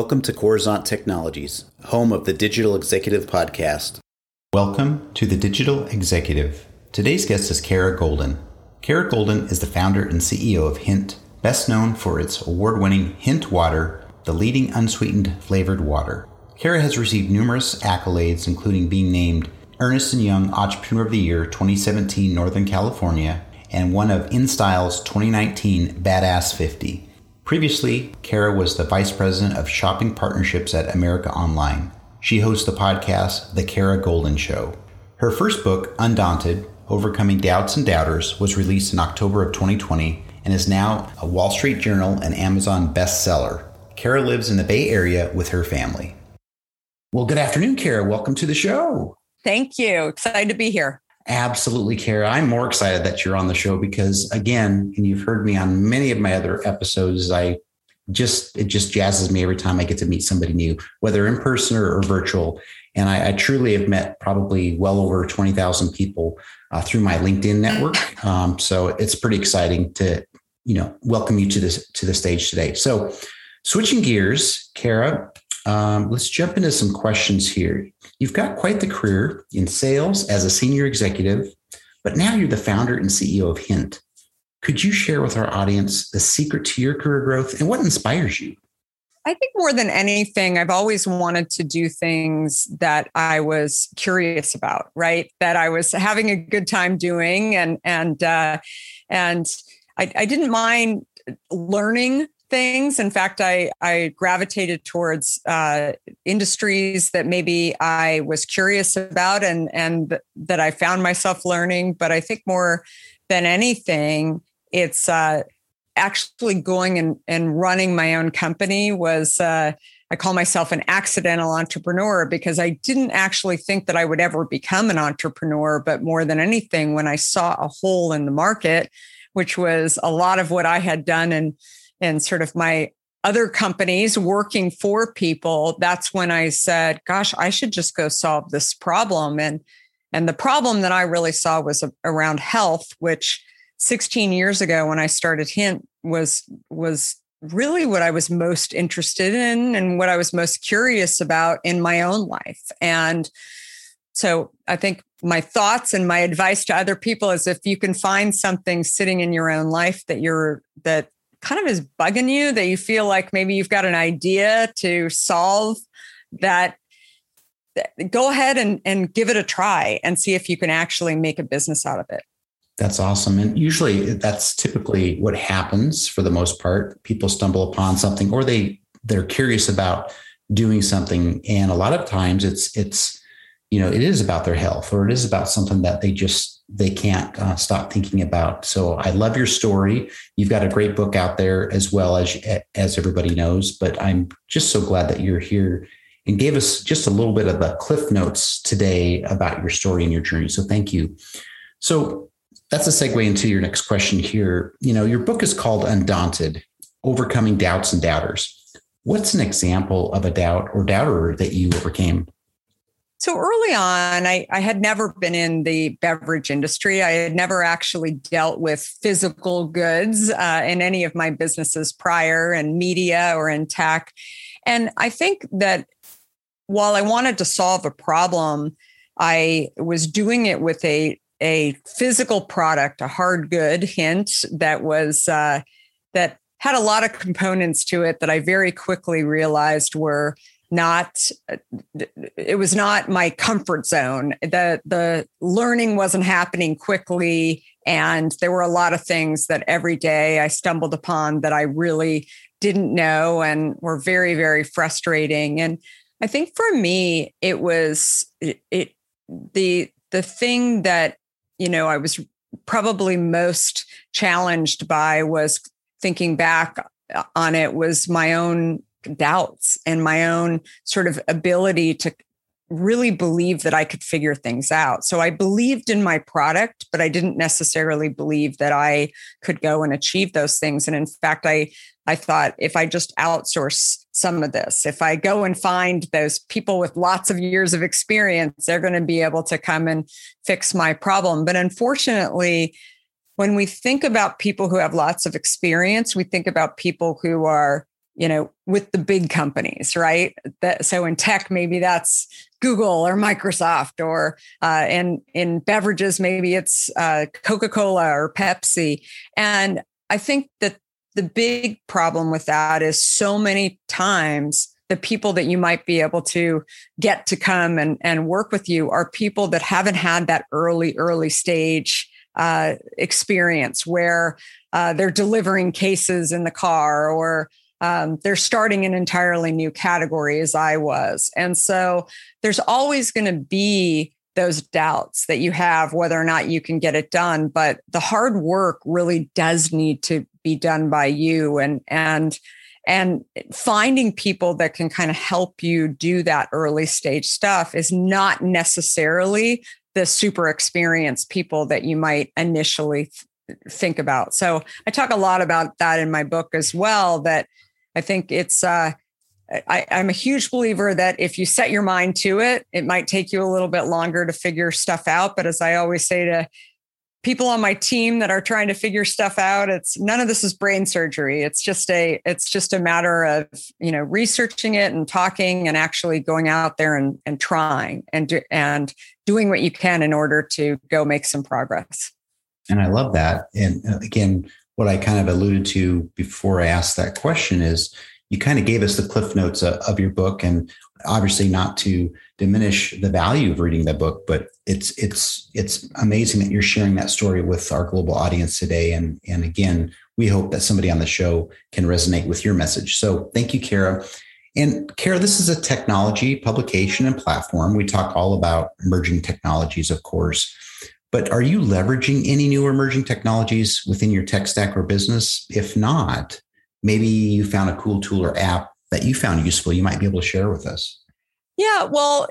Welcome to Coruzant Technologies, home of the Digital Executive Podcast. Welcome to the Digital Executive. Today's guest is Kara Goldin. Kara Goldin is the founder and CEO of Hint, best known for its award winning Hint Water, the leading unsweetened flavored water. Kara has received numerous accolades, including being named Ernst & Young Entrepreneur of the Year 2017 Northern California and one of InStyle's 2019 Badass 50. Previously, Kara was the Vice President of Shopping Partnerships at America Online. She hosts the podcast The Kara Goldin Show. Her first book, Undaunted Overcoming Doubts and Doubters, was released in October of 2020 and is now a Wall Street Journal and Amazon bestseller. Kara lives in the Bay Area with her family. Well, good afternoon, Kara. Welcome to the show. Thank you. Excited to be here. Absolutely, Kara. I'm more excited that you're on the show because, again, and you've heard me on many of my other episodes, I just it just jazzes me every time I get to meet somebody new, whether in person or, or virtual. And I, I, truly have met probably well over twenty thousand people uh, through my LinkedIn network. Um, so it's pretty exciting to you know welcome you to this to the stage today. So switching gears, Kara, um, let's jump into some questions here. You've got quite the career in sales as a senior executive, but now you're the founder and CEO of Hint. Could you share with our audience the secret to your career growth and what inspires you? I think more than anything, I've always wanted to do things that I was curious about, right? That I was having a good time doing, and and uh, and I, I didn't mind learning things. In fact, I I gravitated towards uh, industries that maybe I was curious about and and that I found myself learning. But I think more than anything, it's uh, actually going and, and running my own company was. Uh, I call myself an accidental entrepreneur because I didn't actually think that I would ever become an entrepreneur. But more than anything, when I saw a hole in the market, which was a lot of what I had done and and sort of my other companies working for people, that's when I said, gosh, I should just go solve this problem. And and the problem that I really saw was around health, which 16 years ago when I started Hint was was really what I was most interested in and what I was most curious about in my own life. And so I think my thoughts and my advice to other people is if you can find something sitting in your own life that you're that kind of is bugging you that you feel like maybe you've got an idea to solve that go ahead and, and give it a try and see if you can actually make a business out of it. That's awesome. And usually that's typically what happens for the most part. People stumble upon something or they they're curious about doing something. And a lot of times it's it's you know it is about their health or it is about something that they just they can't uh, stop thinking about. So I love your story. You've got a great book out there as well as as everybody knows. But I'm just so glad that you're here and gave us just a little bit of the cliff notes today about your story and your journey. So thank you. So that's a segue into your next question here. You know, your book is called Undaunted: Overcoming Doubts and Doubters. What's an example of a doubt or doubter that you overcame? So early on, I, I, had never been in the beverage industry. I had never actually dealt with physical goods uh, in any of my businesses prior in media or in tech. And I think that while I wanted to solve a problem, I was doing it with a, a physical product, a hard good hint that was uh, that had a lot of components to it that I very quickly realized were not it was not my comfort zone. The the learning wasn't happening quickly and there were a lot of things that every day i stumbled upon that i really didn't know and were very very frustrating. And i think for me it was it, it the the thing that you know i was probably most challenged by was thinking back on it was my own doubts and my own sort of ability to really believe that I could figure things out. So I believed in my product, but I didn't necessarily believe that I could go and achieve those things. And in fact, I I thought if I just outsource some of this, if I go and find those people with lots of years of experience, they're going to be able to come and fix my problem. But unfortunately, when we think about people who have lots of experience, we think about people who are you know, with the big companies, right? That, so in tech, maybe that's Google or Microsoft, or uh, in in beverages, maybe it's uh, Coca Cola or Pepsi. And I think that the big problem with that is so many times the people that you might be able to get to come and, and work with you are people that haven't had that early, early stage uh, experience where uh, they're delivering cases in the car or um, they're starting an entirely new category as I was. And so there's always going to be those doubts that you have whether or not you can get it done but the hard work really does need to be done by you and and and finding people that can kind of help you do that early stage stuff is not necessarily the super experienced people that you might initially th- think about so i talk a lot about that in my book as well that I think it's uh, I, am a huge believer that if you set your mind to it, it might take you a little bit longer to figure stuff out. But as I always say to people on my team that are trying to figure stuff out, it's none of this is brain surgery. It's just a it's just a matter of you know researching it and talking and actually going out there and and trying and do, and doing what you can in order to go make some progress. And I love that. And uh, again, what I kind of alluded to before I asked that question is you kind of gave us the cliff notes uh, of your book and obviously not to diminish the value of reading the book but it's it's it's amazing that you're sharing that story with our global audience today. And and again we hope that somebody on the show can resonate with your message. So thank you kara. And kara this is a technology publication and platform. We talk all about emerging technologies of course but are you leveraging any new emerging technologies within your tech stack or business? If not, maybe you found a cool tool or app that you found useful you might be able to share with us. Yeah, well,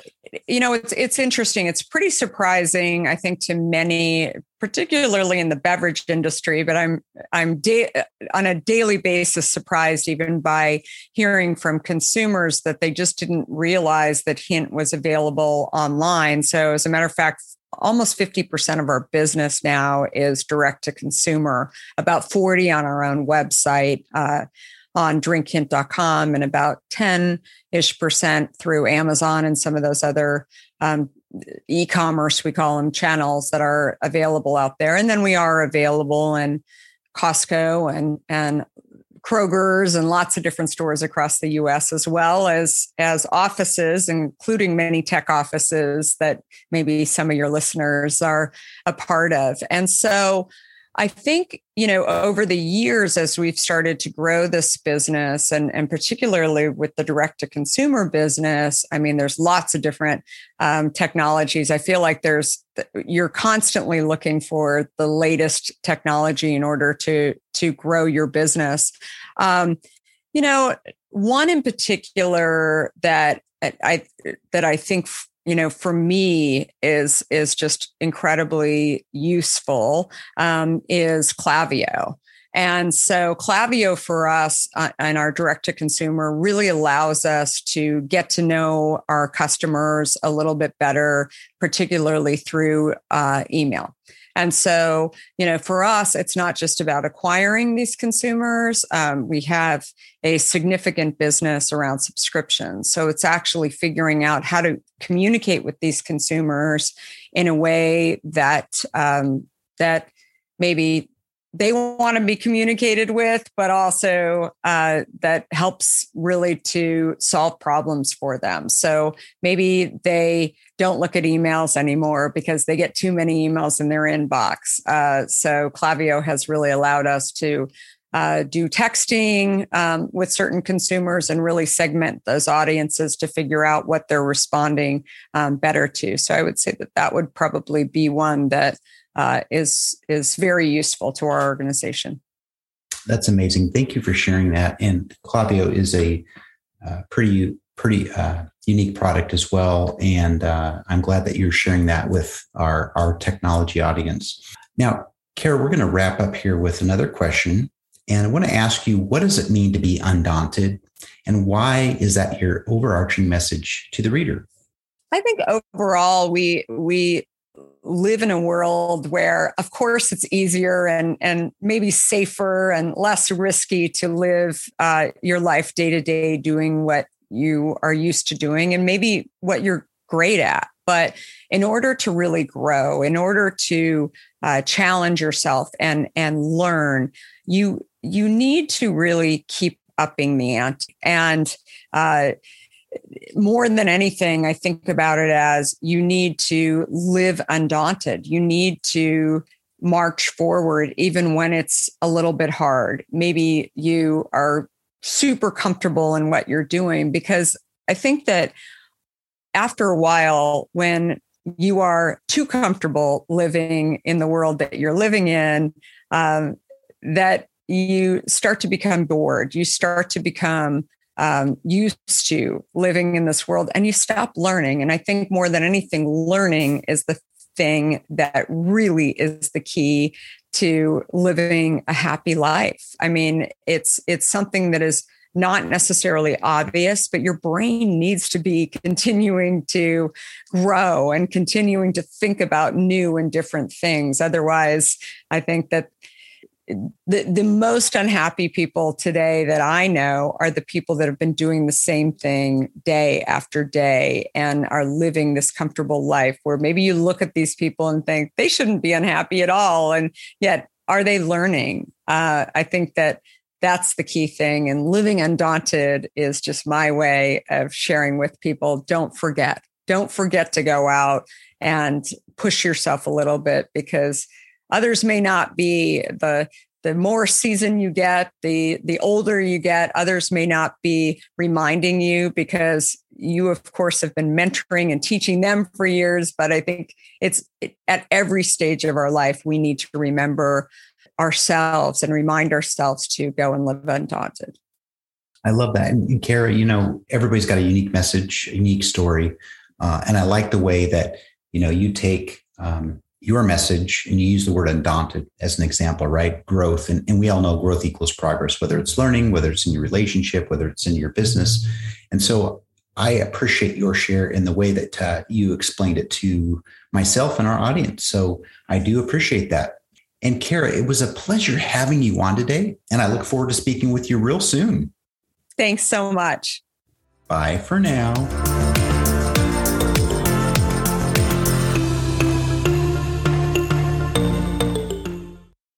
you know, it's it's interesting. It's pretty surprising, I think, to many, particularly in the beverage industry. But I'm I'm da- on a daily basis surprised even by hearing from consumers that they just didn't realize that Hint was available online. So, as a matter of fact, almost 50% of our business now is direct to consumer, about 40 on our own website. Uh, on drinkhint.com and about 10 ish percent through Amazon and some of those other um, e commerce, we call them channels that are available out there. And then we are available in Costco and, and Kroger's and lots of different stores across the US as well as as offices including many tech offices that maybe some of your listeners are a part of. And so I think, you know, over the years, as we've started to grow this business and, and particularly with the direct to consumer business, I mean, there's lots of different um, technologies. I feel like there's, you're constantly looking for the latest technology in order to, to grow your business. Um, you know, one in particular that I, that I think you know for me is is just incredibly useful um, is Klaviyo. And so Klaviyo for us uh, and our direct to consumer really allows us to get to know our customers a little bit better, particularly through uh, email. And so, you know, for us, it's not just about acquiring these consumers. Um, we have a significant business around subscriptions. So it's actually figuring out how to communicate with these consumers in a way that um, that maybe they want to be communicated with, but also uh, that helps really to solve problems for them. So maybe they don't look at emails anymore because they get too many emails in their inbox. Uh, so Klaviyo has really allowed us to uh, do texting um, with certain consumers and really segment those audiences to figure out what they're responding um, better to. So I would say that that would probably be one that uh, is is very useful to our organization. That's amazing. Thank you for sharing that. And Klaviyo is a uh, pretty pretty uh, unique product as well. And uh, I'm glad that you're sharing that with our our technology audience. Now, Kara, we're going to wrap up here with another question. And I want to ask you, what does it mean to be undaunted? And why is that your overarching message to the reader? I think overall we we live in a world where of course it's easier and and maybe safer and less risky to live uh, your life day to day doing what you are used to doing and maybe what you're great at. But in order to really grow in order to uh, challenge yourself and and learn you you need to really keep upping the ante. And uh, more than anything, I think about it as you need to live undaunted. You need to march forward, even when it's a little bit hard. Maybe you are super comfortable in what you're doing, because I think that after a while, when you are too comfortable living in the world that you're living in, um, that you start to become bored. You start to become um, used to living in this world and you stop learning. And I think more than anything, learning is the thing that really is the key to living a happy life. I mean, it's it's something that is not necessarily obvious, but your brain needs to be continuing to grow and continuing to think about new and different things. Otherwise, I think that the, the most unhappy people today that I know are the people that have been doing the same thing day after day and are living this comfortable life where maybe you look at these people and think they shouldn't be unhappy at all. And yet, are they learning? Uh, I think that that's the key thing. And living undaunted is just my way of sharing with people. Don't forget, don't forget to go out and push yourself a little bit because others may not be. The the more season you get the the older you get others may not be reminding you because you of course have been mentoring and teaching them for years. But i think it's at every stage of our life we need to remember ourselves and remind ourselves to go and live undaunted. I love that. And kara you know everybody's got a unique message unique story uh, and i like the way that you know you take um, your message and you use the word undaunted as an example, right? Growth. And, and we all know growth equals progress, whether it's learning, whether it's in your relationship, whether it's in your business. And so I appreciate your share in the way that uh, you explained it to myself and our audience. So I do appreciate that. And Kara, it was a pleasure having you on today. And I look forward to speaking with you real soon. Thanks so much. Bye for now.